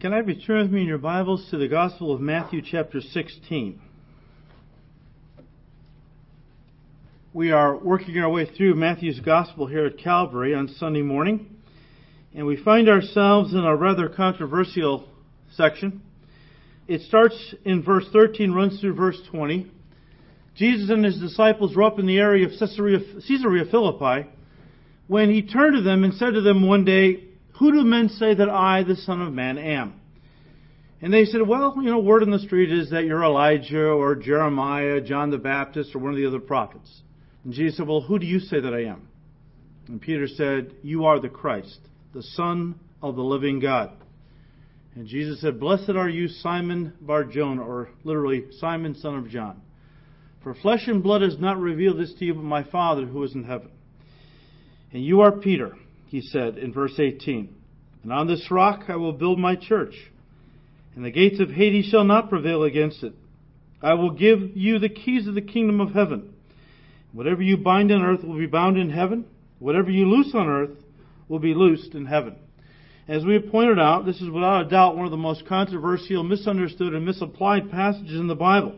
Can I have you turn with me in your Bibles to the Gospel of Matthew, chapter 16? We are working our way through Matthew's Gospel here at Calvary on Sunday morning, and we find ourselves in a rather controversial section. It starts in verse 13, runs through verse 20. Jesus and his disciples were up in the area of Caesarea Philippi when he turned to them and said to them one day, who do men say that I, the Son of Man, am? And they said, Well, you know, word on the street is that you're Elijah or Jeremiah, John the Baptist, or one of the other prophets. And Jesus said, Well, who do you say that I am? And Peter said, You are the Christ, the Son of the living God. And Jesus said, Blessed are you, Simon Barjona, or literally, Simon, son of John. For flesh and blood has not revealed this to you, but my Father who is in heaven. And you are Peter he said in verse 18. And on this rock I will build my church, and the gates of Hades shall not prevail against it. I will give you the keys of the kingdom of heaven. Whatever you bind on earth will be bound in heaven. Whatever you loose on earth will be loosed in heaven. As we have pointed out, this is without a doubt one of the most controversial, misunderstood, and misapplied passages in the Bible.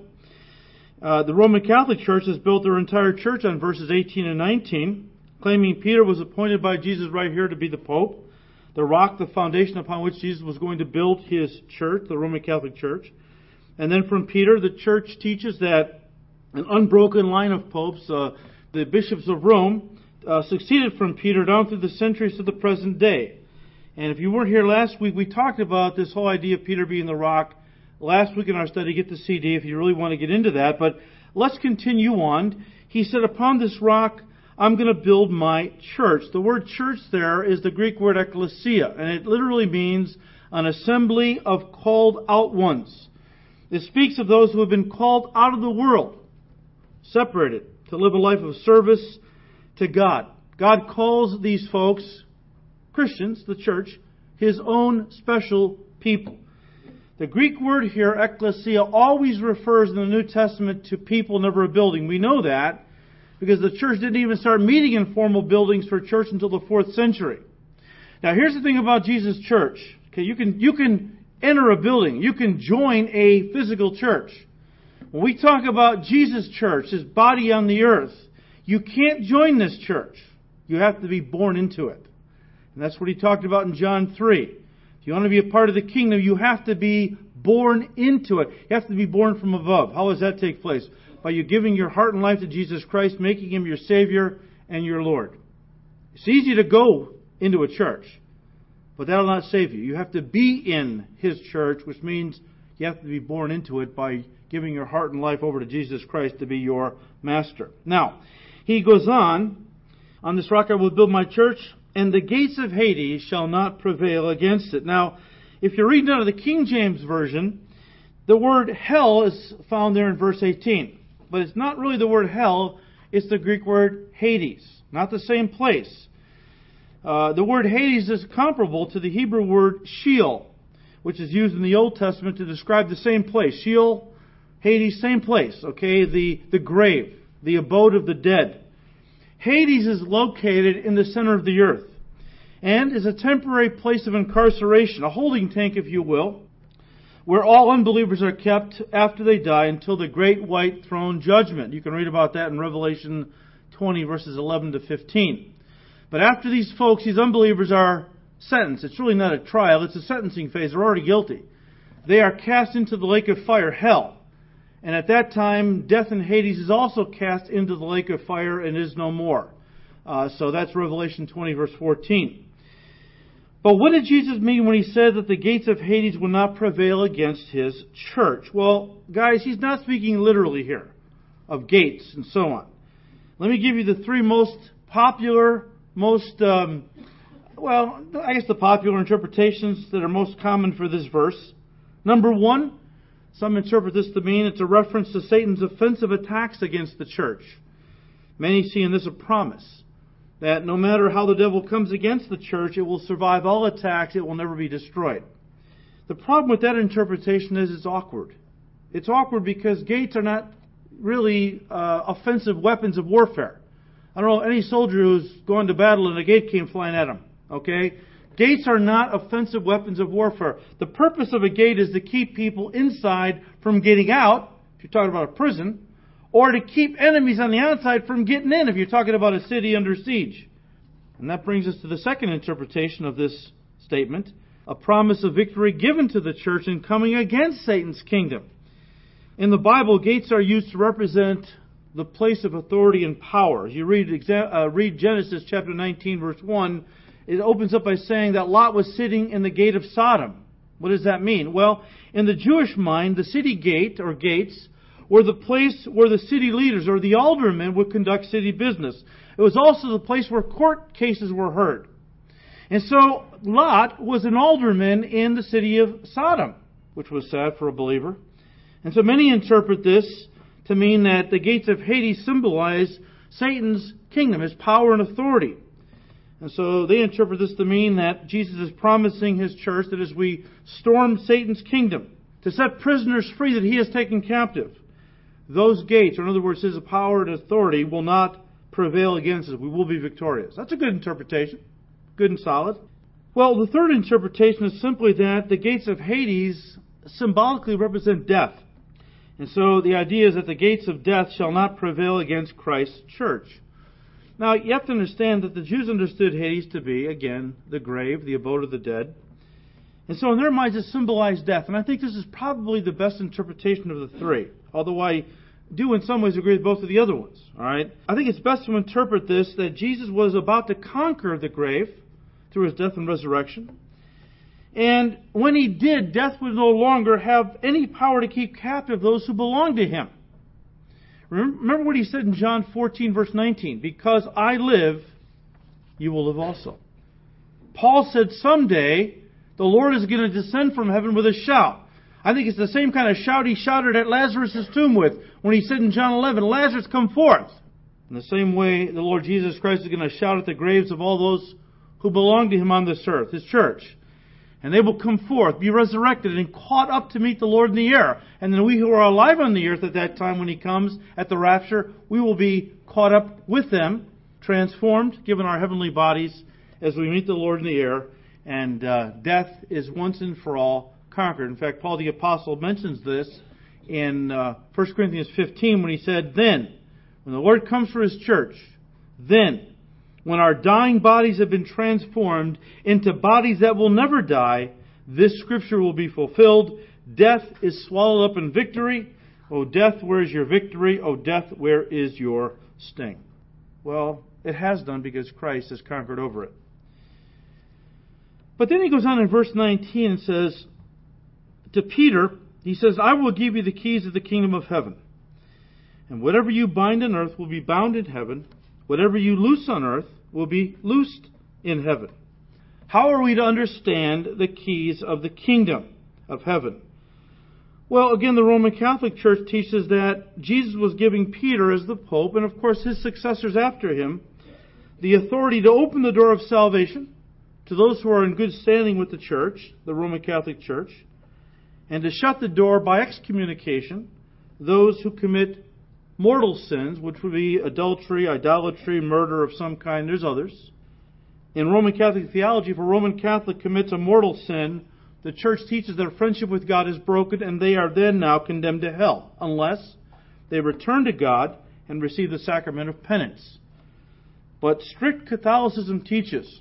Uh, the Roman Catholic Church has built their entire church on verses 18 and 19 claiming Peter was appointed by Jesus right here to be the Pope, the rock, the foundation upon which Jesus was going to build his church, the Roman Catholic Church. And then from Peter, the church teaches that an unbroken line of popes, uh, the bishops of Rome, uh, succeeded from Peter down through the centuries to the present day. And if you weren't here last week, we talked about this whole idea of Peter being the rock. Last week in our study, get the CD if you really want to get into that. But let's continue on. He said, Upon this rock I'm going to build my church. The word church there is the Greek word ecclesia, and it literally means an assembly of called out ones. It speaks of those who have been called out of the world, separated, to live a life of service to God. God calls these folks, Christians, the church, His own special people. The Greek word here, ecclesia, always refers in the New Testament to people, never a building. We know that because the church didn't even start meeting in formal buildings for church until the fourth century. Now here's the thing about Jesus' church. Okay, you can, you can enter a building. You can join a physical church. When we talk about Jesus' church, His body on the earth, you can't join this church. You have to be born into it. And that's what He talked about in John 3. If you want to be a part of the kingdom, you have to be born into it. You have to be born from above. How does that take place? By you giving your heart and life to Jesus Christ, making Him your Savior and your Lord. It's easy to go into a church, but that'll not save you. You have to be in His church, which means you have to be born into it by giving your heart and life over to Jesus Christ to be your master. Now, he goes on, on this rock I will build my church, and the gates of Hades shall not prevail against it. Now, if you're reading out of the King James Version, the word hell is found there in verse 18 but it's not really the word hell, it's the Greek word Hades. Not the same place. Uh, the word Hades is comparable to the Hebrew word Sheol, which is used in the Old Testament to describe the same place. Sheol, Hades, same place, okay? The, the grave, the abode of the dead. Hades is located in the center of the earth and is a temporary place of incarceration, a holding tank, if you will, where all unbelievers are kept after they die until the great white throne judgment. You can read about that in Revelation 20, verses 11 to 15. But after these folks, these unbelievers are sentenced. It's really not a trial, it's a sentencing phase. They're already guilty. They are cast into the lake of fire, hell. And at that time, death and Hades is also cast into the lake of fire and is no more. Uh, so that's Revelation 20, verse 14. But what did Jesus mean when he said that the gates of Hades would not prevail against his church? Well, guys, he's not speaking literally here of gates and so on. Let me give you the three most popular, most, um, well, I guess the popular interpretations that are most common for this verse. Number one, some interpret this to mean it's a reference to Satan's offensive attacks against the church. Many see in this a promise that no matter how the devil comes against the church, it will survive all attacks, it will never be destroyed. The problem with that interpretation is it's awkward. It's awkward because gates are not really uh, offensive weapons of warfare. I don't know any soldier who's gone to battle and a gate came flying at him. Okay? Gates are not offensive weapons of warfare. The purpose of a gate is to keep people inside from getting out, if you're talking about a prison, or to keep enemies on the outside from getting in, if you're talking about a city under siege. And that brings us to the second interpretation of this statement a promise of victory given to the church in coming against Satan's kingdom. In the Bible, gates are used to represent the place of authority and power. You read, uh, read Genesis chapter 19, verse 1, it opens up by saying that Lot was sitting in the gate of Sodom. What does that mean? Well, in the Jewish mind, the city gate or gates were the place where the city leaders or the aldermen would conduct city business. It was also the place where court cases were heard. And so Lot was an alderman in the city of Sodom, which was sad for a believer. And so many interpret this to mean that the gates of Hades symbolize Satan's kingdom, his power and authority. And so they interpret this to mean that Jesus is promising his church that as we storm Satan's kingdom, to set prisoners free that he has taken captive, those gates, or in other words, his power and authority, will not prevail against us. We will be victorious. That's a good interpretation. Good and solid. Well, the third interpretation is simply that the gates of Hades symbolically represent death. And so the idea is that the gates of death shall not prevail against Christ's church. Now, you have to understand that the Jews understood Hades to be, again, the grave, the abode of the dead. And so in their minds it symbolized death. And I think this is probably the best interpretation of the three. Although I do in some ways agree with both of the other ones. All right? I think it's best to interpret this that Jesus was about to conquer the grave through his death and resurrection. And when he did, death would no longer have any power to keep captive those who belong to him. Remember what he said in John 14, verse 19 Because I live, you will live also. Paul said someday the Lord is going to descend from heaven with a shout. I think it's the same kind of shout he shouted at Lazarus' tomb with when he said in John 11, Lazarus, come forth. In the same way, the Lord Jesus Christ is going to shout at the graves of all those who belong to him on this earth, his church and they will come forth, be resurrected, and caught up to meet the Lord in the air. And then we who are alive on the earth at that time when He comes at the rapture, we will be caught up with them, transformed, given our heavenly bodies as we meet the Lord in the air. And uh, death is once and for all conquered. In fact, Paul the Apostle mentions this in uh, 1 Corinthians 15 when he said, Then, when the Lord comes for His church, then when our dying bodies have been transformed into bodies that will never die, this scripture will be fulfilled. Death is swallowed up in victory. O death, where is your victory? O death, where is your sting? Well, it has done because Christ has conquered over it. But then he goes on in verse 19 and says to Peter, he says, I will give you the keys of the kingdom of heaven. And whatever you bind on earth will be bound in heaven, Whatever you loose on earth will be loosed in heaven. How are we to understand the keys of the kingdom of heaven? Well, again, the Roman Catholic Church teaches that Jesus was giving Peter as the Pope, and of course his successors after him, the authority to open the door of salvation to those who are in good standing with the Church, the Roman Catholic Church, and to shut the door by excommunication those who commit mortal sins, which would be adultery, idolatry, murder of some kind. There's others. In Roman Catholic theology, if a Roman Catholic commits a mortal sin, the church teaches their friendship with God is broken and they are then now condemned to hell, unless they return to God and receive the sacrament of penance. But strict Catholicism teaches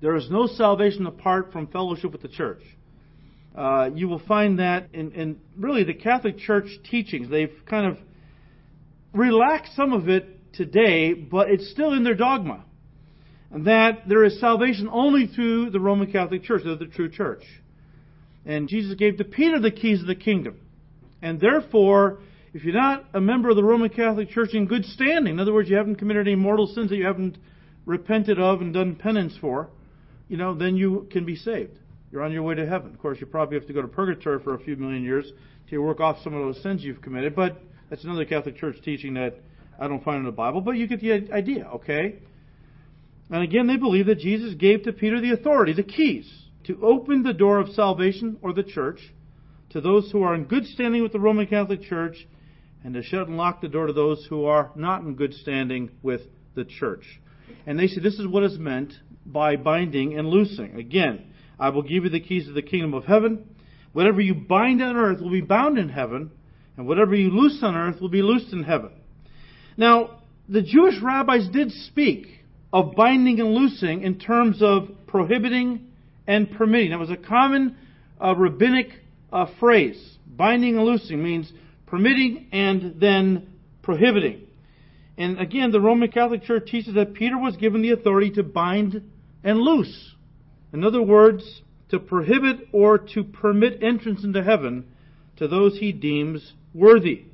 there is no salvation apart from fellowship with the church. Uh, you will find that in, in really the Catholic Church teachings. They've kind of relaxed some of it today, but it's still in their dogma. That there is salvation only through the Roman Catholic Church, the true church. And Jesus gave to Peter the keys of the kingdom. And therefore, if you're not a member of the Roman Catholic Church in good standing, in other words, you haven't committed any mortal sins that you haven't repented of and done penance for, you know, then you can be saved. You're on your way to heaven. Of course, you probably have to go to purgatory for a few million years to work off some of those sins you've committed, but that's another Catholic Church teaching that I don't find in the Bible, but you get the idea, okay? And again, they believe that Jesus gave to Peter the authority, the keys, to open the door of salvation or the church to those who are in good standing with the Roman Catholic Church and to shut and lock the door to those who are not in good standing with the church. And they say this is what is meant by binding and loosing. Again, I will give you the keys of the kingdom of heaven. Whatever you bind on earth will be bound in heaven, and whatever you loose on earth will be loosed in heaven. Now, the Jewish rabbis did speak of binding and loosing in terms of prohibiting and permitting. That was a common uh, rabbinic uh, phrase. Binding and loosing means permitting and then prohibiting. And again, the Roman Catholic Church teaches that Peter was given the authority to bind and loose. In other words, to prohibit or to permit entrance into heaven to those he deems worthy.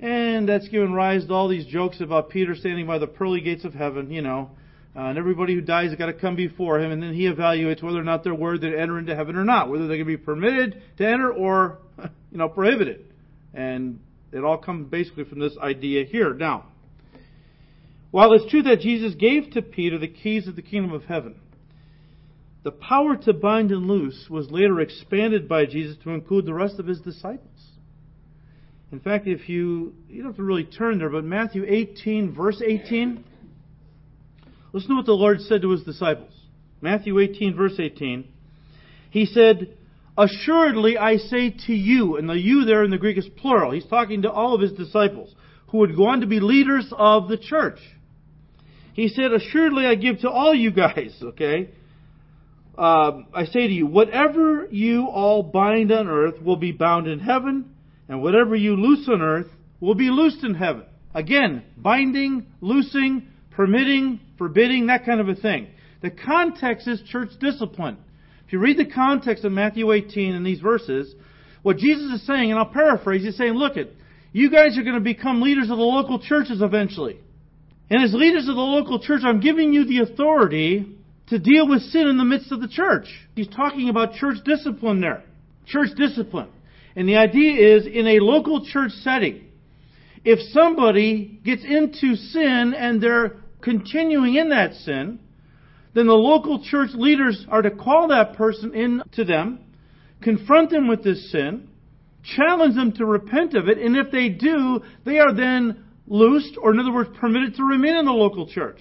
And that's given rise to all these jokes about Peter standing by the pearly gates of heaven, you know, uh, and everybody who dies has got to come before him, and then he evaluates whether or not they're worthy to enter into heaven or not, whether they can be permitted to enter or, you know, prohibited. And it all comes basically from this idea here. Now, while it's true that Jesus gave to Peter the keys of the kingdom of heaven, the power to bind and loose was later expanded by Jesus to include the rest of his disciples. In fact, if you, you don't have to really turn there, but Matthew 18, verse 18, listen to what the Lord said to his disciples. Matthew 18, verse 18. He said, Assuredly I say to you, and the you there in the Greek is plural. He's talking to all of his disciples who would go on to be leaders of the church. He said, Assuredly I give to all you guys, okay? Uh, I say to you, whatever you all bind on earth will be bound in heaven, and whatever you loose on earth will be loosed in heaven. Again, binding, loosing, permitting, forbidding, that kind of a thing. The context is church discipline. If you read the context of Matthew 18 and these verses, what Jesus is saying, and I'll paraphrase, he's saying, look it, you guys are going to become leaders of the local churches eventually. And as leaders of the local church, I'm giving you the authority to deal with sin in the midst of the church. He's talking about church discipline there. Church discipline. And the idea is in a local church setting, if somebody gets into sin and they're continuing in that sin, then the local church leaders are to call that person in to them, confront them with this sin, challenge them to repent of it, and if they do, they are then loosed, or in other words, permitted to remain in the local church.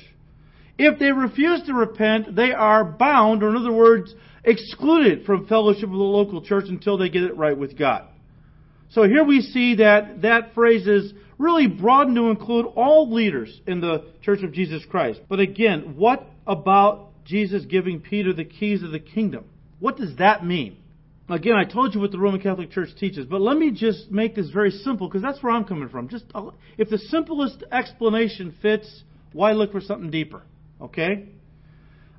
If they refuse to repent, they are bound, or in other words, excluded from fellowship with the local church until they get it right with God. So here we see that that phrase is really broadened to include all leaders in the Church of Jesus Christ. But again, what about Jesus giving Peter the keys of the kingdom? What does that mean? Again, I told you what the Roman Catholic Church teaches, but let me just make this very simple because that's where I'm coming from. Just if the simplest explanation fits, why look for something deeper? Okay?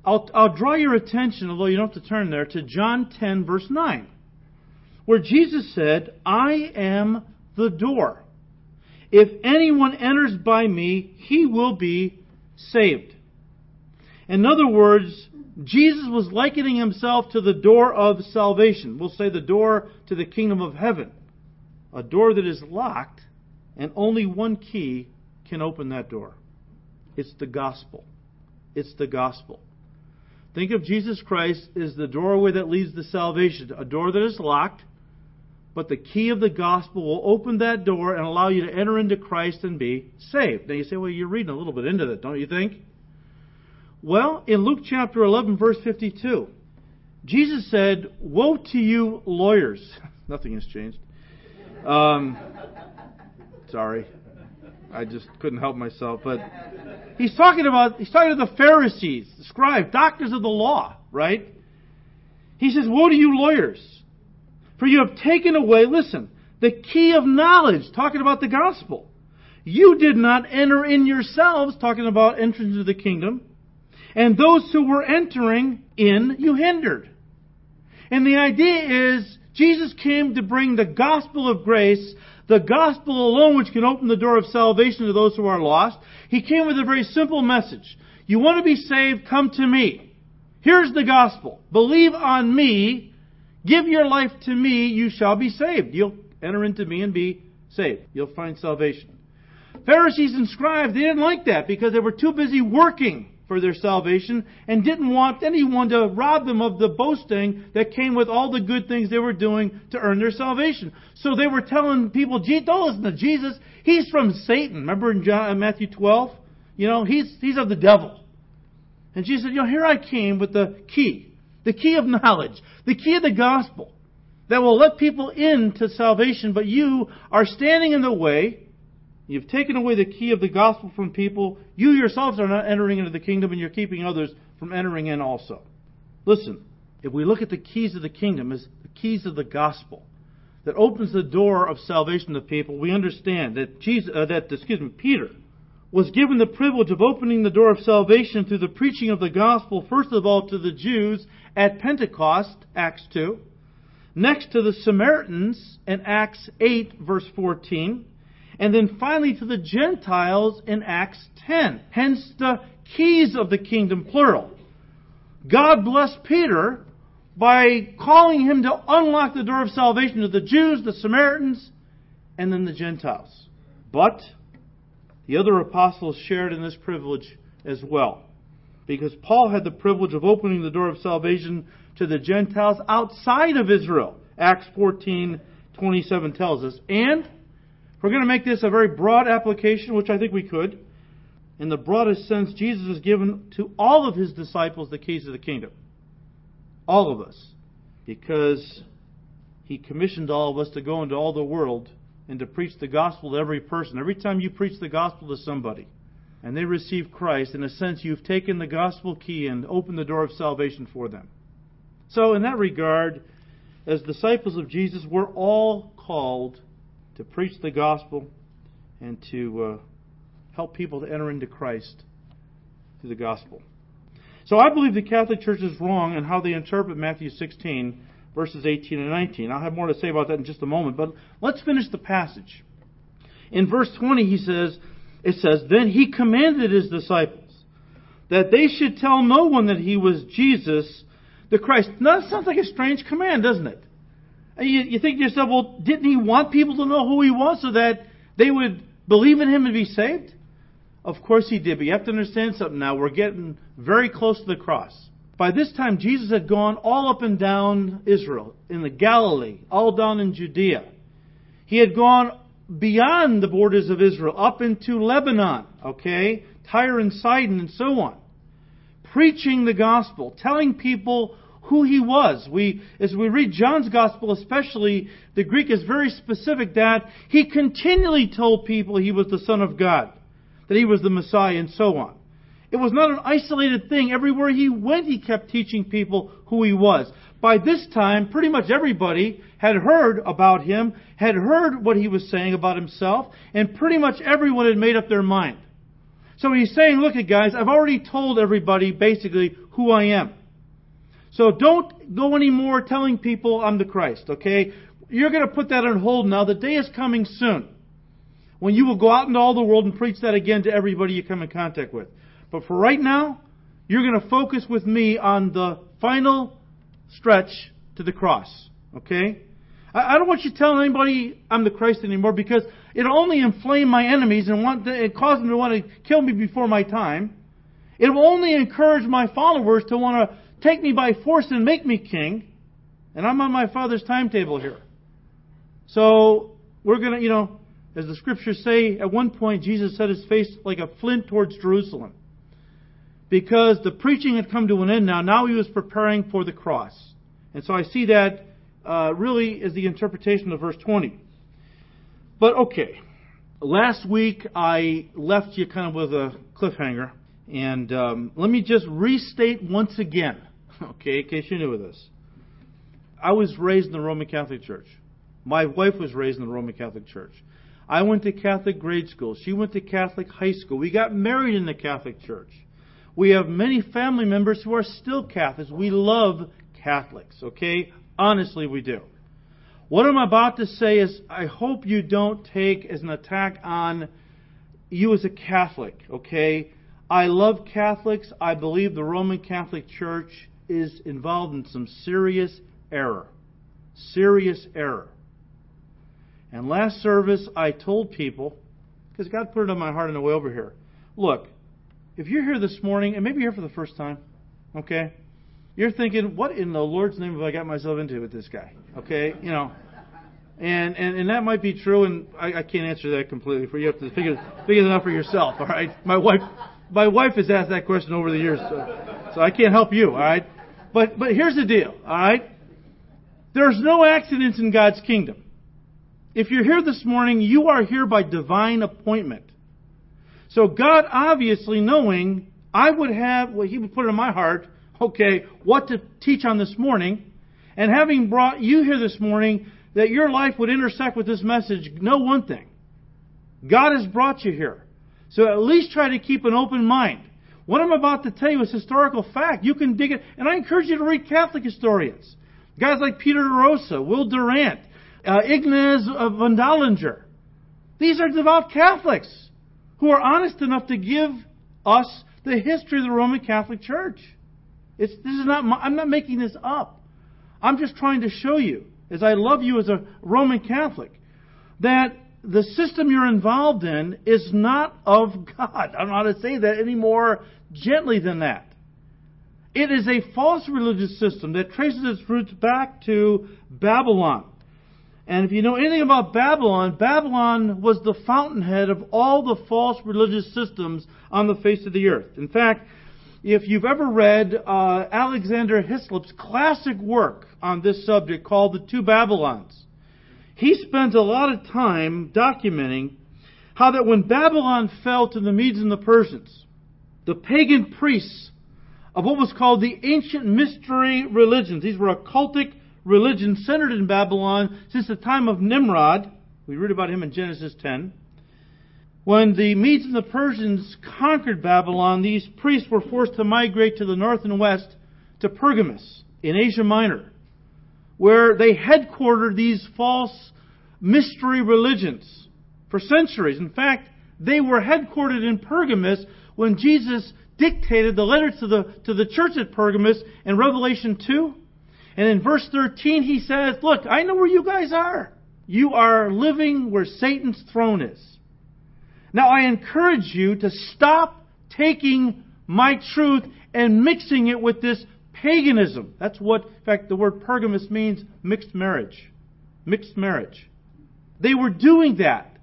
I'll, I'll draw your attention, although you don't have to turn there, to John 10, verse 9, where Jesus said, I am the door. If anyone enters by me, he will be saved. In other words, Jesus was likening himself to the door of salvation. We'll say the door to the kingdom of heaven. A door that is locked, and only one key can open that door. It's the gospel. It's the gospel. Think of Jesus Christ as the doorway that leads to salvation, a door that is locked, but the key of the gospel will open that door and allow you to enter into Christ and be saved. Now you say, well, you're reading a little bit into that, don't you think? Well, in Luke chapter 11, verse 52, Jesus said, Woe to you, lawyers. Nothing has changed. Um, sorry. I just couldn't help myself. But he's talking about, he's talking to the Pharisees, the scribes, doctors of the law, right? He says, Woe to you, lawyers! For you have taken away, listen, the key of knowledge, talking about the gospel. You did not enter in yourselves, talking about entrance into the kingdom. And those who were entering in, you hindered. And the idea is, Jesus came to bring the gospel of grace the gospel alone which can open the door of salvation to those who are lost. He came with a very simple message. You want to be saved? Come to me. Here's the gospel. Believe on me. Give your life to me. You shall be saved. You'll enter into me and be saved. You'll find salvation. Pharisees and scribes, they didn't like that because they were too busy working for their salvation and didn't want anyone to rob them of the boasting that came with all the good things they were doing to earn their salvation. So they were telling people, don't listen to Jesus. He's from Satan. Remember in John, uh, Matthew 12? You know, he's, he's of the devil. And Jesus said, You know, here I came with the key, the key of knowledge, the key of the gospel that will let people into salvation, but you are standing in the way. You've taken away the key of the gospel from people. You yourselves are not entering into the kingdom, and you're keeping others from entering in also. Listen, if we look at the keys of the kingdom as the keys of the gospel that opens the door of salvation to people, we understand that Jesus, uh, that excuse me, Peter was given the privilege of opening the door of salvation through the preaching of the gospel, first of all to the Jews at Pentecost, Acts 2, next to the Samaritans in Acts 8, verse 14, and then finally to the Gentiles in Acts 10. Hence the keys of the kingdom, plural. God blessed Peter by calling him to unlock the door of salvation to the Jews, the Samaritans, and then the Gentiles. But the other apostles shared in this privilege as well. Because Paul had the privilege of opening the door of salvation to the Gentiles outside of Israel. Acts 14:27 tells us. And we're going to make this a very broad application, which I think we could. In the broadest sense, Jesus has given to all of his disciples the keys of the kingdom. All of us. Because he commissioned all of us to go into all the world and to preach the gospel to every person. Every time you preach the gospel to somebody and they receive Christ, in a sense, you've taken the gospel key and opened the door of salvation for them. So, in that regard, as disciples of Jesus, we're all called to preach the gospel and to uh, help people to enter into Christ through the gospel. So I believe the Catholic Church is wrong in how they interpret Matthew 16 verses 18 and 19. I'll have more to say about that in just a moment, but let's finish the passage. In verse 20, he says, it says, Then he commanded his disciples that they should tell no one that he was Jesus, the Christ. Now, that sounds like a strange command, doesn't it? You, you think to yourself, well, didn't he want people to know who he was so that they would believe in him and be saved? Of course he did, but you have to understand something now. We're getting very close to the cross. By this time, Jesus had gone all up and down Israel, in the Galilee, all down in Judea. He had gone beyond the borders of Israel, up into Lebanon, okay? Tyre and Sidon and so on. Preaching the gospel, telling people who he was. We, as we read John's gospel especially, the Greek is very specific that he continually told people he was the Son of God, that he was the Messiah and so on. It was not an isolated thing. Everywhere he went, he kept teaching people who he was. By this time, pretty much everybody had heard about him, had heard what he was saying about himself, and pretty much everyone had made up their mind. So he's saying, look at guys, I've already told everybody basically who I am. So don't go anymore telling people I'm the Christ, okay? You're going to put that on hold now. The day is coming soon when you will go out into all the world and preach that again to everybody you come in contact with. But for right now, you're going to focus with me on the final stretch to the cross. Okay? I, don't want you telling anybody I'm the Christ anymore because it'll only inflame my enemies and want to, cause them to want to kill me before my time. It will only encourage my followers to want to take me by force and make me king. And I'm on my Father's timetable here. So we're going to, you know, as the scriptures say, at one point Jesus set his face like a flint towards Jerusalem because the preaching had come to an end now. Now he was preparing for the cross. And so I see that uh, really as the interpretation of verse 20. But okay, last week I left you kind of with a cliffhanger. And um, let me just restate once again, okay, in case you're new with this. I was raised in the Roman Catholic Church. My wife was raised in the Roman Catholic Church. I went to Catholic grade school. She went to Catholic high school. We got married in the Catholic Church. We have many family members who are still Catholics. We love Catholics, okay? Honestly, we do. What I'm about to say is, I hope you don't take as an attack on you as a Catholic, okay? I love Catholics. I believe the Roman Catholic Church is involved in some serious error. Serious error. And last service, I told people, because God put it on my heart on the way over here look, if you're here this morning, and maybe you're here for the first time, okay, you're thinking, what in the Lord's name have I got myself into with this guy? Okay, you know, and and, and that might be true, and I, I can't answer that completely for you. You have to figure figure that out for yourself. All right, my wife My wife has asked that question over the years, so, so I can't help you, alright? But, but here's the deal, alright? There's no accidents in God's kingdom. If you're here this morning, you are here by divine appointment. So God obviously knowing I would have, well, He would put it in my heart, okay, what to teach on this morning, and having brought you here this morning, that your life would intersect with this message, know one thing. God has brought you here. So at least try to keep an open mind. What I'm about to tell you is historical fact. You can dig it, and I encourage you to read Catholic historians. Guys like Peter DeRosa, Will Durant, uh, Ignaz von Dollinger. These are devout Catholics who are honest enough to give us the history of the Roman Catholic Church. It's, this is not, I'm not making this up. I'm just trying to show you, as I love you as a Roman Catholic, that the system you're involved in is not of God. I don't know how to say that any more gently than that. It is a false religious system that traces its roots back to Babylon. And if you know anything about Babylon, Babylon was the fountainhead of all the false religious systems on the face of the earth. In fact, if you've ever read uh, Alexander Hislop's classic work on this subject called The Two Babylons, he spends a lot of time documenting how that when Babylon fell to the Medes and the Persians, the pagan priests of what was called the ancient mystery religions, these were occultic religions centered in Babylon since the time of Nimrod. We read about him in Genesis 10. When the Medes and the Persians conquered Babylon, these priests were forced to migrate to the north and west to Pergamus in Asia Minor, where they headquartered these false mystery religions for centuries. In fact, they were headquartered in Pergamus when Jesus dictated the letter to the, to the church at Pergamus in Revelation 2. And in verse 13, he says, Look, I know where you guys are. You are living where Satan's throne is. Now, I encourage you to stop taking my truth and mixing it with this paganism. That's what, in fact, the word Pergamus means mixed marriage. Mixed marriage. They were doing that.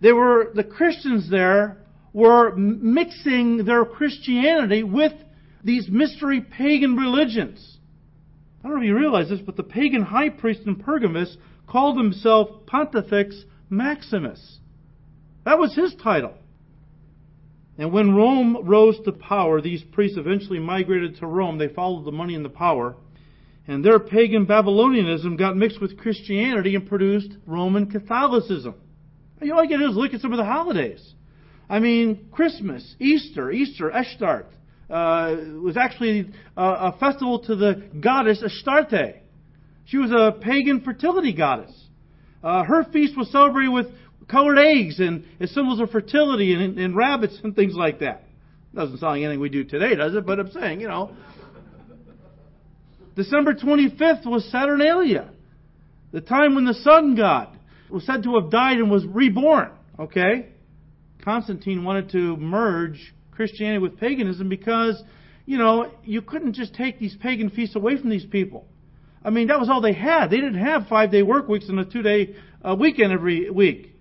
They were, the Christians there were mixing their Christianity with these mystery pagan religions. I don't know if you realize this, but the pagan high priest in Pergamus called himself Pontifex Maximus. That was his title. And when Rome rose to power, these priests eventually migrated to Rome. They followed the money and the power. And their pagan Babylonianism got mixed with Christianity and produced Roman Catholicism. You all I get is look at some of the holidays. I mean, Christmas, Easter, Easter, Ashtart, uh, was actually a, a festival to the goddess Astarte. She was a pagan fertility goddess. Uh, her feast was celebrated with colored eggs and as symbols of fertility and, and rabbits and things like that. Doesn't sound like anything we do today, does it? But I'm saying, you know. December 25th was Saturnalia, the time when the sun god was said to have died and was reborn. Okay? Constantine wanted to merge Christianity with paganism because, you know, you couldn't just take these pagan feasts away from these people. I mean, that was all they had. They didn't have five day work weeks and a two day uh, weekend every week.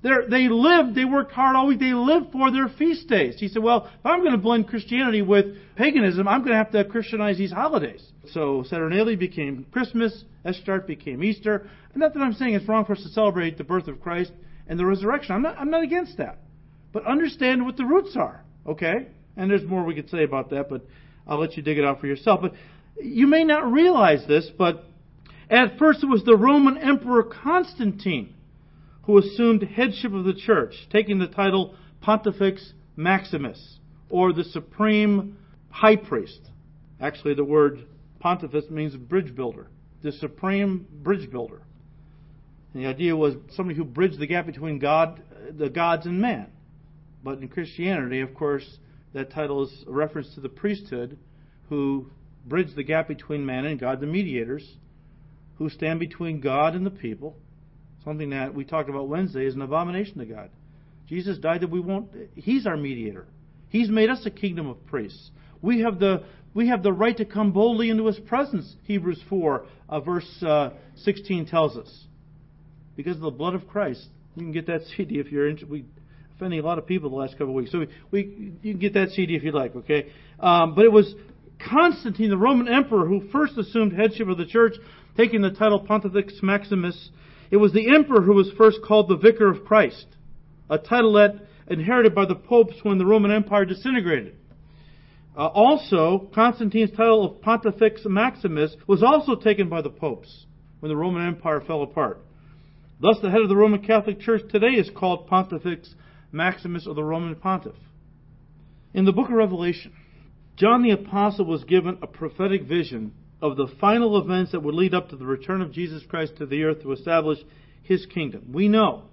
They're, they lived, they worked hard all week, they lived for their feast days. He said, well, if I'm going to blend Christianity with paganism, I'm going to have to Christianize these holidays. So Saturnalia became Christmas, Ashtart became Easter. And not that I'm saying it's wrong for us to celebrate the birth of Christ and the resurrection. I'm not, I'm not against that. But understand what the roots are. Okay? And there's more we could say about that, but I'll let you dig it out for yourself. But you may not realize this, but at first it was the Roman Emperor Constantine who assumed headship of the church, taking the title Pontifex Maximus, or the supreme high priest. Actually, the word pontifex means bridge builder, the supreme bridge builder. And the idea was somebody who bridged the gap between God, the gods, and man. But in Christianity, of course, that title is a reference to the priesthood who bridge the gap between man and God, the mediators who stand between God and the people. Something that we talked about Wednesday is an abomination to God. Jesus died that we won't. He's our mediator. He's made us a kingdom of priests. We have the we have the right to come boldly into His presence. Hebrews four uh, verse uh, sixteen tells us. Because of the blood of Christ, you can get that CD if you're interested We offending a lot of people the last couple of weeks. So we, we you can get that CD if you'd like, okay? Um, but it was Constantine, the Roman emperor, who first assumed headship of the church, taking the title Pontifex Maximus. It was the emperor who was first called the Vicar of Christ, a title that inherited by the popes when the Roman Empire disintegrated. Uh, also, Constantine's title of Pontifex Maximus was also taken by the popes when the Roman Empire fell apart. Thus, the head of the Roman Catholic Church today is called Pontifex Maximus or the Roman Pontiff. In the book of Revelation, John the Apostle was given a prophetic vision of the final events that would lead up to the return of Jesus Christ to the earth to establish his kingdom. We know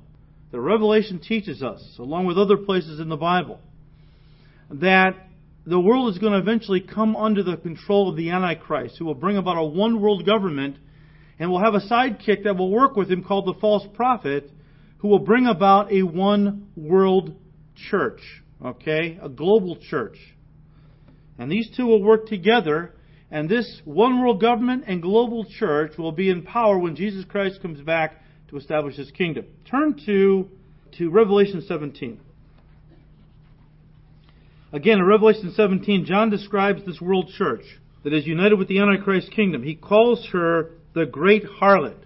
that Revelation teaches us, along with other places in the Bible, that the world is going to eventually come under the control of the Antichrist, who will bring about a one world government and will have a sidekick that will work with him called the false prophet, who will bring about a one world church. Okay? A global church. And these two will work together, and this one world government and global church will be in power when Jesus Christ comes back to establish his kingdom. Turn to, to Revelation 17. Again, in Revelation 17, John describes this world church that is united with the Antichrist kingdom. He calls her the great harlot.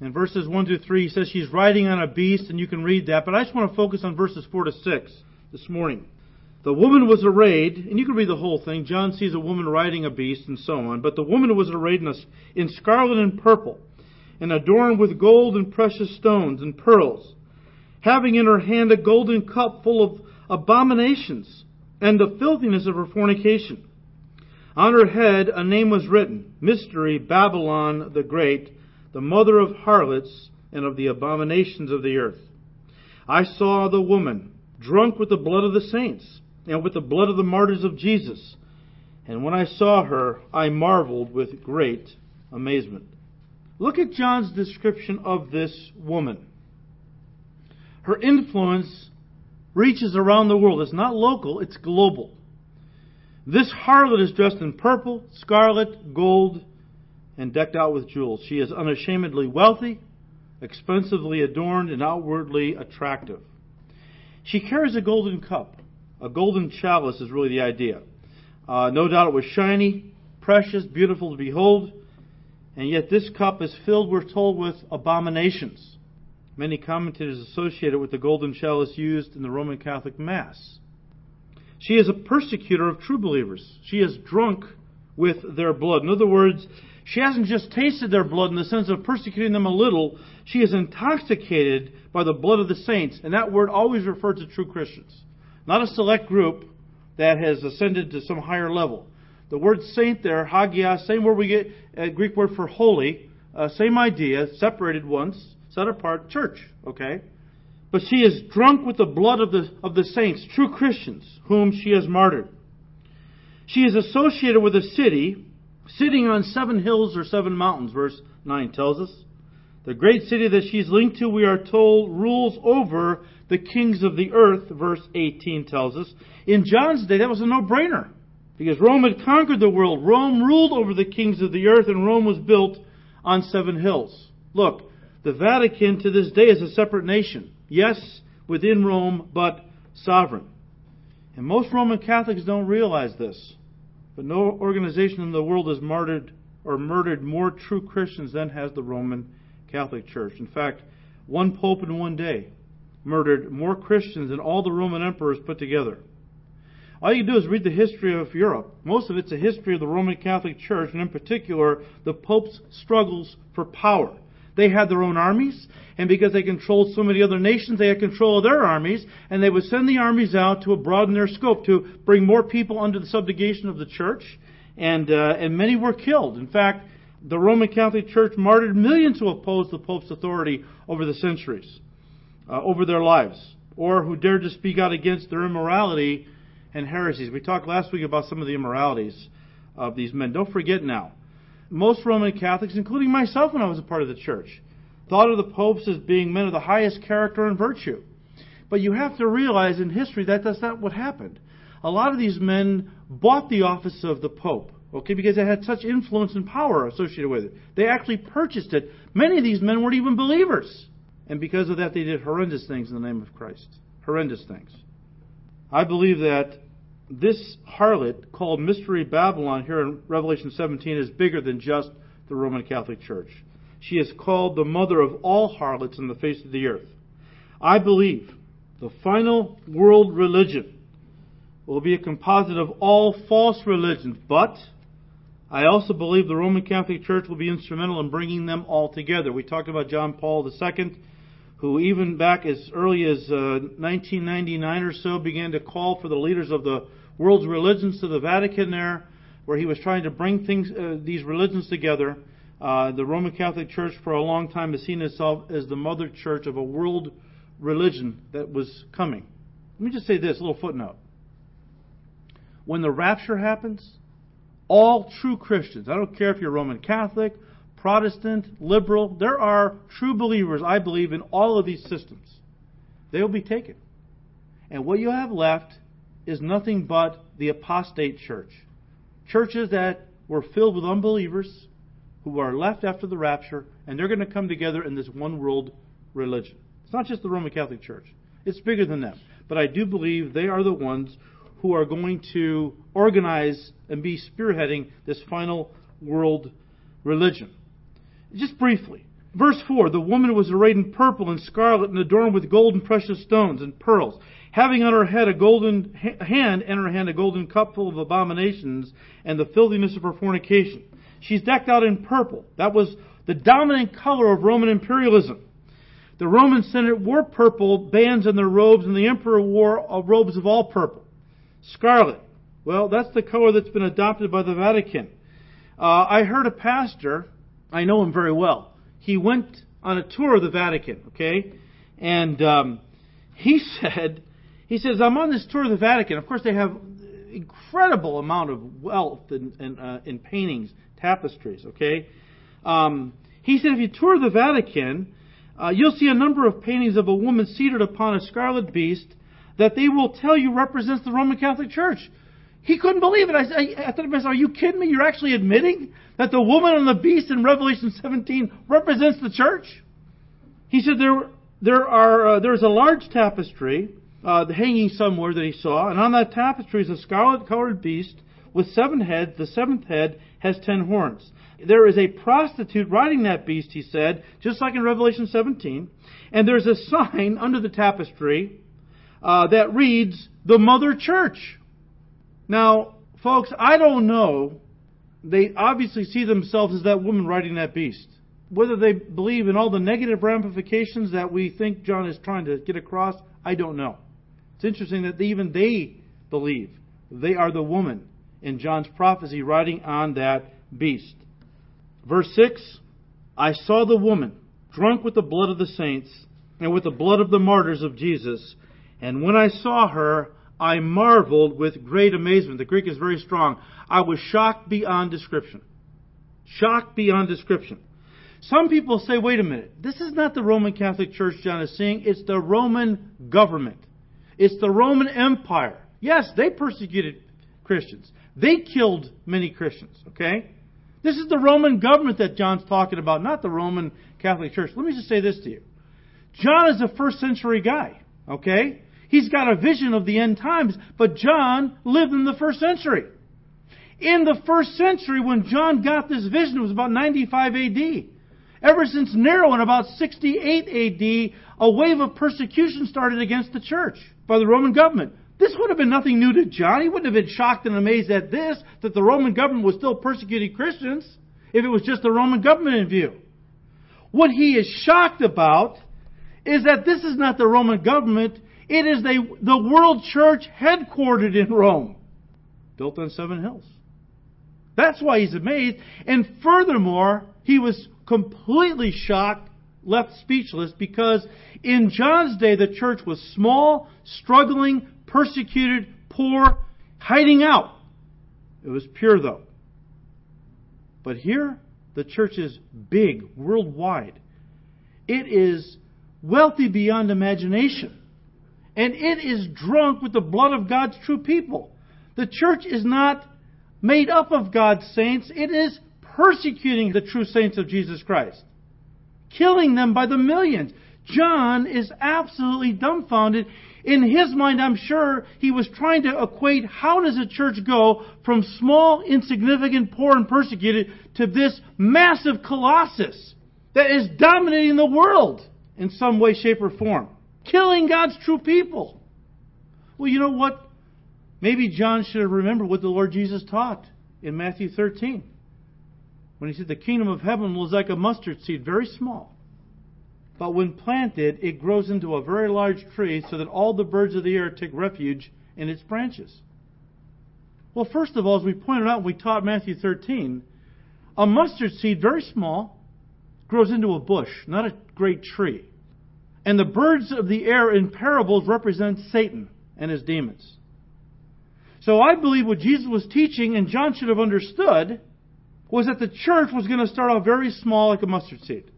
In verses 1 through 3, he says she's riding on a beast, and you can read that, but I just want to focus on verses 4 to 6 this morning. The woman was arrayed, and you can read the whole thing. John sees a woman riding a beast and so on, but the woman was arrayed in, a, in scarlet and purple, and adorned with gold and precious stones and pearls, having in her hand a golden cup full of abominations and the filthiness of her fornication. On her head a name was written Mystery, Babylon the Great, the mother of harlots and of the abominations of the earth. I saw the woman drunk with the blood of the saints and with the blood of the martyrs of Jesus. And when I saw her, I marveled with great amazement. Look at John's description of this woman. Her influence reaches around the world. It's not local, it's global. This harlot is dressed in purple, scarlet, gold, and decked out with jewels. She is unashamedly wealthy, expensively adorned, and outwardly attractive. She carries a golden cup. A golden chalice is really the idea. Uh, no doubt it was shiny, precious, beautiful to behold, and yet this cup is filled, we're told, with abominations. Many commentators associate it with the golden chalice used in the Roman Catholic Mass. She is a persecutor of true believers. She is drunk with their blood. In other words, she hasn't just tasted their blood in the sense of persecuting them a little, she is intoxicated by the blood of the saints. And that word always refers to true Christians, not a select group that has ascended to some higher level. The word saint there, hagios, same word we get a Greek word for holy, uh, same idea, separated once, set apart, church, okay? But she is drunk with the blood of the, of the saints, true Christians, whom she has martyred. She is associated with a city sitting on seven hills or seven mountains, verse 9 tells us. The great city that she's linked to, we are told, rules over the kings of the earth, verse 18 tells us. In John's day, that was a no-brainer. Because Rome had conquered the world. Rome ruled over the kings of the earth, and Rome was built on seven hills. Look, the Vatican to this day is a separate nation. Yes, within Rome, but sovereign. And most Roman Catholics don't realize this. But no organization in the world has martyred or murdered more true Christians than has the Roman Catholic Church. In fact, one pope in one day murdered more Christians than all the Roman emperors put together. All you do is read the history of Europe. Most of it's a history of the Roman Catholic Church, and in particular, the Pope's struggles for power. They had their own armies, and because they controlled so many other nations, they had control of their armies, and they would send the armies out to broaden their scope, to bring more people under the subjugation of the church, and, uh, and many were killed. In fact, the Roman Catholic Church martyred millions who opposed the Pope's authority over the centuries, uh, over their lives, or who dared to speak out against their immorality and heresies. We talked last week about some of the immoralities of these men. Don't forget now, most Roman Catholics, including myself when I was a part of the church, thought of the popes as being men of the highest character and virtue. But you have to realize in history that that's not what happened. A lot of these men bought the office of the pope, okay, because it had such influence and power associated with it. They actually purchased it. Many of these men weren't even believers. And because of that, they did horrendous things in the name of Christ. horrendous things. I believe that this harlot called Mystery Babylon here in Revelation 17 is bigger than just the Roman Catholic Church. She is called the mother of all harlots on the face of the earth. I believe the final world religion will be a composite of all false religions, but I also believe the Roman Catholic Church will be instrumental in bringing them all together. We talked about John Paul II, who even back as early as uh, 1999 or so began to call for the leaders of the world's religions to the Vatican there, where he was trying to bring things, uh, these religions together. Uh, the Roman Catholic Church for a long time has seen itself as the mother church of a world religion that was coming. Let me just say this, a little footnote. When the rapture happens, all true Christians, I don't care if you're Roman Catholic, Protestant, liberal, there are true believers, I believe, in all of these systems. They will be taken. And what you have left is nothing but the apostate church. Churches that were filled with unbelievers who are left after the rapture, and they're going to come together in this one world religion. It's not just the Roman Catholic Church, it's bigger than them. But I do believe they are the ones who are going to organize and be spearheading this final world religion. Just briefly, verse 4 The woman was arrayed in purple and scarlet and adorned with gold and precious stones and pearls, having on her head a golden hand and her hand a golden cup full of abominations and the filthiness of her fornication. She's decked out in purple. That was the dominant color of Roman imperialism. The Roman Senate wore purple bands on their robes, and the emperor wore uh, robes of all purple. Scarlet. Well, that's the color that's been adopted by the Vatican. Uh, I heard a pastor, I know him very well. He went on a tour of the Vatican, okay? And um, he said, he says, I'm on this tour of the Vatican. Of course, they have incredible amount of wealth in, in, uh, in paintings, tapestries, okay? Um, he said, if you tour the Vatican, uh, you'll see a number of paintings of a woman seated upon a scarlet beast that they will tell you represents the Roman Catholic Church. He couldn't believe it. I, I, I thought to myself, are you kidding me? You're actually admitting that the woman on the beast in Revelation 17 represents the church? He said there, there are, uh, there's a large tapestry uh, hanging somewhere that he saw, and on that tapestry is a scarlet colored beast with seven heads. The seventh head has ten horns. There is a prostitute riding that beast, he said, just like in Revelation 17, and there's a sign under the tapestry uh, that reads, the Mother Church. Now, folks, I don't know. They obviously see themselves as that woman riding that beast. Whether they believe in all the negative ramifications that we think John is trying to get across, I don't know. It's interesting that even they believe they are the woman in John's prophecy riding on that beast. Verse 6 I saw the woman drunk with the blood of the saints and with the blood of the martyrs of Jesus. And when I saw her, I marveled with great amazement. The Greek is very strong. I was shocked beyond description. Shocked beyond description. Some people say, wait a minute, this is not the Roman Catholic Church John is seeing, it's the Roman government. It's the Roman Empire. Yes, they persecuted Christians. They killed many Christians, okay? This is the Roman government that John's talking about, not the Roman Catholic Church. Let me just say this to you. John is a first century guy, okay? He's got a vision of the end times, but John lived in the first century. In the first century, when John got this vision, it was about 95 AD. Ever since Nero in about 68 AD, a wave of persecution started against the church by the Roman government. This would have been nothing new to John. He wouldn't have been shocked and amazed at this, that the Roman government was still persecuting Christians, if it was just the Roman government in view. What he is shocked about is that this is not the Roman government, it is the, the world church headquartered in Rome, built on seven hills. That's why he's amazed. And furthermore, he was completely shocked, left speechless, because in John's day the church was small, struggling, persecuted, poor, hiding out. It was pure though. But here, the church is big, worldwide. It is wealthy beyond imagination. And it is drunk with the blood of God's true people. The church is not made up of God's saints, it is persecuting the true saints of Jesus Christ, killing them by the millions. John is absolutely dumbfounded. In his mind, I'm sure he was trying to equate how does a church go from small, insignificant, poor, and persecuted to this massive colossus that is dominating the world in some way, shape, or form, killing God's true people. Well, you know what? Maybe John should have remembered what the Lord Jesus taught in Matthew 13 when he said, The kingdom of heaven was like a mustard seed, very small. But when planted, it grows into a very large tree so that all the birds of the air take refuge in its branches. Well, first of all, as we pointed out when we taught Matthew 13, a mustard seed, very small, grows into a bush, not a great tree. And the birds of the air in parables represent Satan and his demons. So I believe what Jesus was teaching, and John should have understood, was that the church was going to start off very small like a mustard seed.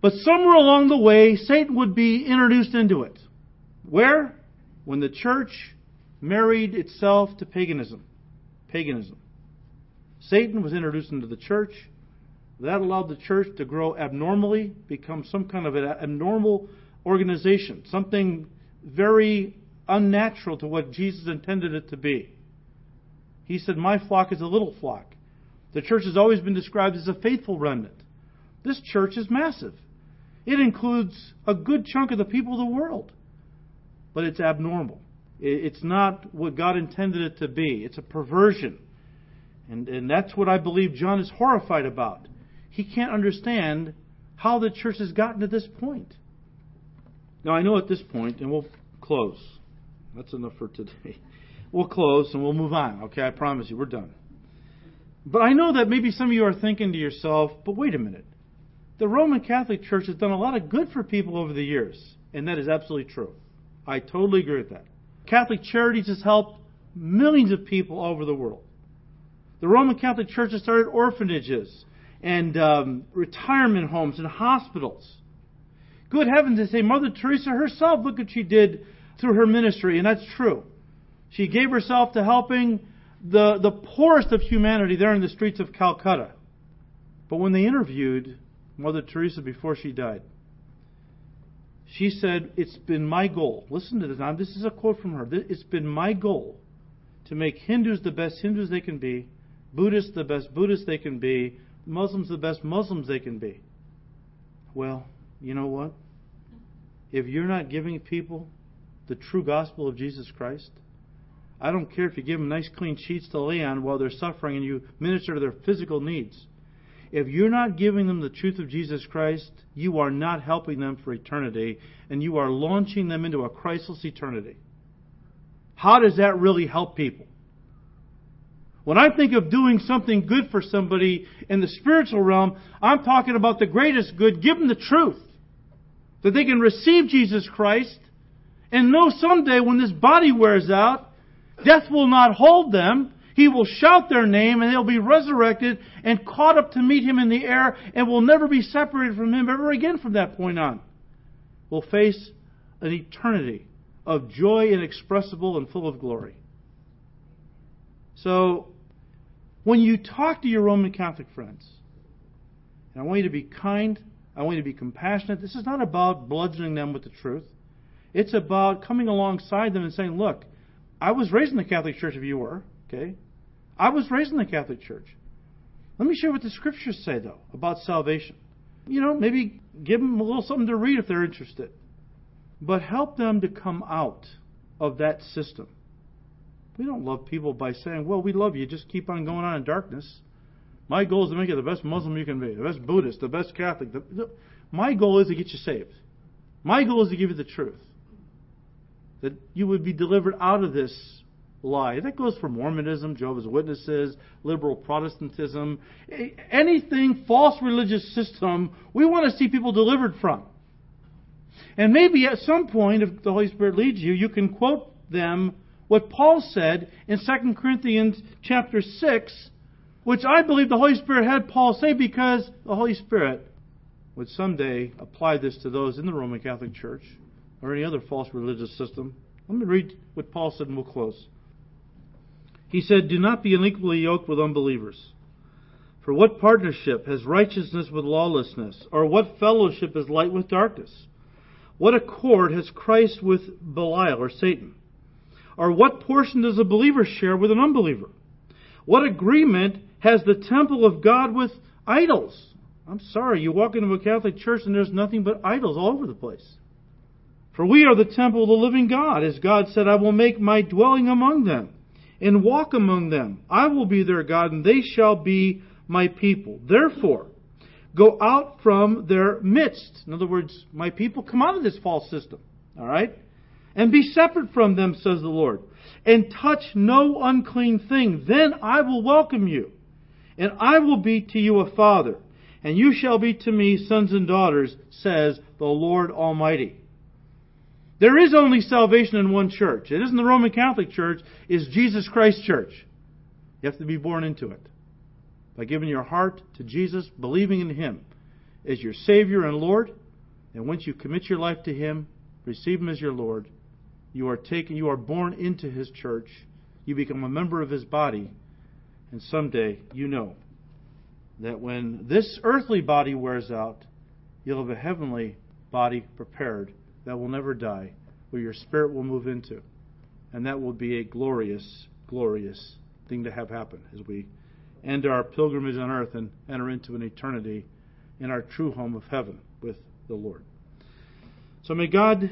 But somewhere along the way, Satan would be introduced into it. Where? When the church married itself to paganism. Paganism. Satan was introduced into the church. That allowed the church to grow abnormally, become some kind of an abnormal organization, something very unnatural to what Jesus intended it to be. He said, My flock is a little flock. The church has always been described as a faithful remnant. This church is massive. It includes a good chunk of the people of the world. But it's abnormal. It's not what God intended it to be. It's a perversion. And, and that's what I believe John is horrified about. He can't understand how the church has gotten to this point. Now, I know at this point, and we'll close. That's enough for today. We'll close and we'll move on. Okay, I promise you, we're done. But I know that maybe some of you are thinking to yourself, but wait a minute the Roman Catholic Church has done a lot of good for people over the years, and that is absolutely true. I totally agree with that. Catholic Charities has helped millions of people all over the world. The Roman Catholic Church has started orphanages and um, retirement homes and hospitals. Good heavens, they say Mother Teresa herself, look what she did through her ministry, and that's true. She gave herself to helping the, the poorest of humanity there in the streets of Calcutta. But when they interviewed Mother Teresa before she died. She said, It's been my goal. Listen to this. Now, this is a quote from her. It's been my goal to make Hindus the best Hindus they can be, Buddhists the best Buddhists they can be, Muslims the best Muslims they can be. Well, you know what? If you're not giving people the true gospel of Jesus Christ, I don't care if you give them nice clean sheets to lay on while they're suffering and you minister to their physical needs. If you're not giving them the truth of Jesus Christ, you are not helping them for eternity, and you are launching them into a Christless eternity. How does that really help people? When I think of doing something good for somebody in the spiritual realm, I'm talking about the greatest good. Give them the truth. That they can receive Jesus Christ and know someday when this body wears out, death will not hold them he will shout their name and they'll be resurrected and caught up to meet him in the air and will never be separated from him ever again from that point on. Will face an eternity of joy inexpressible and full of glory. So, when you talk to your Roman Catholic friends, and I want you to be kind, I want you to be compassionate, this is not about bludgeoning them with the truth. It's about coming alongside them and saying, look, I was raised in the Catholic Church if you were. Okay? I was raised in the Catholic Church. Let me share what the scriptures say, though, about salvation. You know, maybe give them a little something to read if they're interested. But help them to come out of that system. We don't love people by saying, well, we love you, just keep on going on in darkness. My goal is to make you the best Muslim you can be, the best Buddhist, the best Catholic. The, the, my goal is to get you saved. My goal is to give you the truth. That you would be delivered out of this lie. That goes for Mormonism, Jehovah's Witnesses, liberal Protestantism, anything false religious system we want to see people delivered from. And maybe at some point, if the Holy Spirit leads you, you can quote them what Paul said in 2 Corinthians chapter 6, which I believe the Holy Spirit had Paul say because the Holy Spirit would someday apply this to those in the Roman Catholic Church or any other false religious system. Let me read what Paul said and we'll close. He said, Do not be unequally yoked with unbelievers. For what partnership has righteousness with lawlessness? Or what fellowship is light with darkness? What accord has Christ with Belial or Satan? Or what portion does a believer share with an unbeliever? What agreement has the temple of God with idols? I'm sorry, you walk into a Catholic church and there's nothing but idols all over the place. For we are the temple of the living God. As God said, I will make my dwelling among them and walk among them. I will be their God and they shall be my people. Therefore, go out from their midst. In other words, my people, come out of this false system. All right? And be separate from them, says the Lord. And touch no unclean thing. Then I will welcome you. And I will be to you a father. And you shall be to me sons and daughters, says the Lord Almighty. There is only salvation in one church. It isn't the Roman Catholic Church, it's Jesus Christ Church. You have to be born into it by giving your heart to Jesus, believing in Him as your Savior and Lord. And once you commit your life to Him, receive Him as your Lord, you are taken, you are born into His church, you become a member of His body, and someday you know that when this earthly body wears out, you'll have a heavenly body prepared that will never die, where your spirit will move into. And that will be a glorious, glorious thing to have happen as we end our pilgrimage on earth and enter into an eternity in our true home of heaven with the Lord. So may God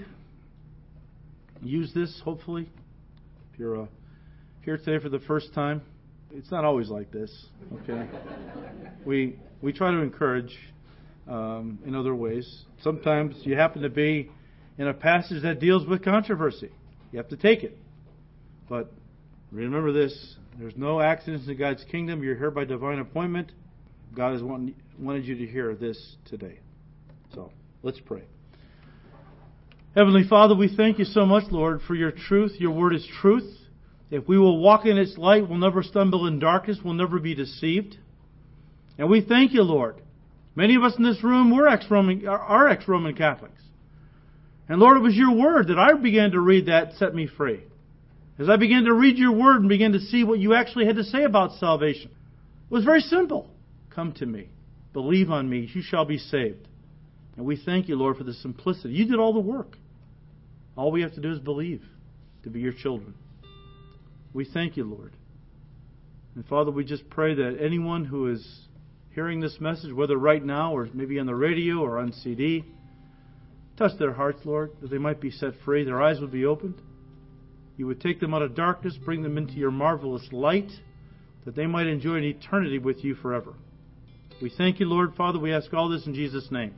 use this, hopefully. If you're uh, here today for the first time, it's not always like this, okay? we, we try to encourage um, in other ways. Sometimes you happen to be in a passage that deals with controversy. You have to take it. But remember this there's no accidents in God's kingdom. You're here by divine appointment. God has wanted you to hear this today. So, let's pray. Heavenly Father, we thank you so much, Lord, for your truth. Your word is truth. If we will walk in its light, we'll never stumble in darkness, we'll never be deceived. And we thank you, Lord. Many of us in this room were ex-Roman, are ex-Roman Catholics. And Lord, it was your word that I began to read that set me free. As I began to read your word and began to see what you actually had to say about salvation, it was very simple. Come to me. Believe on me. You shall be saved. And we thank you, Lord, for the simplicity. You did all the work. All we have to do is believe to be your children. We thank you, Lord. And Father, we just pray that anyone who is hearing this message, whether right now or maybe on the radio or on CD, touch their hearts, Lord, that they might be set free, their eyes would be opened. You would take them out of darkness, bring them into your marvelous light, that they might enjoy an eternity with you forever. We thank you, Lord. Father, we ask all this in Jesus' name.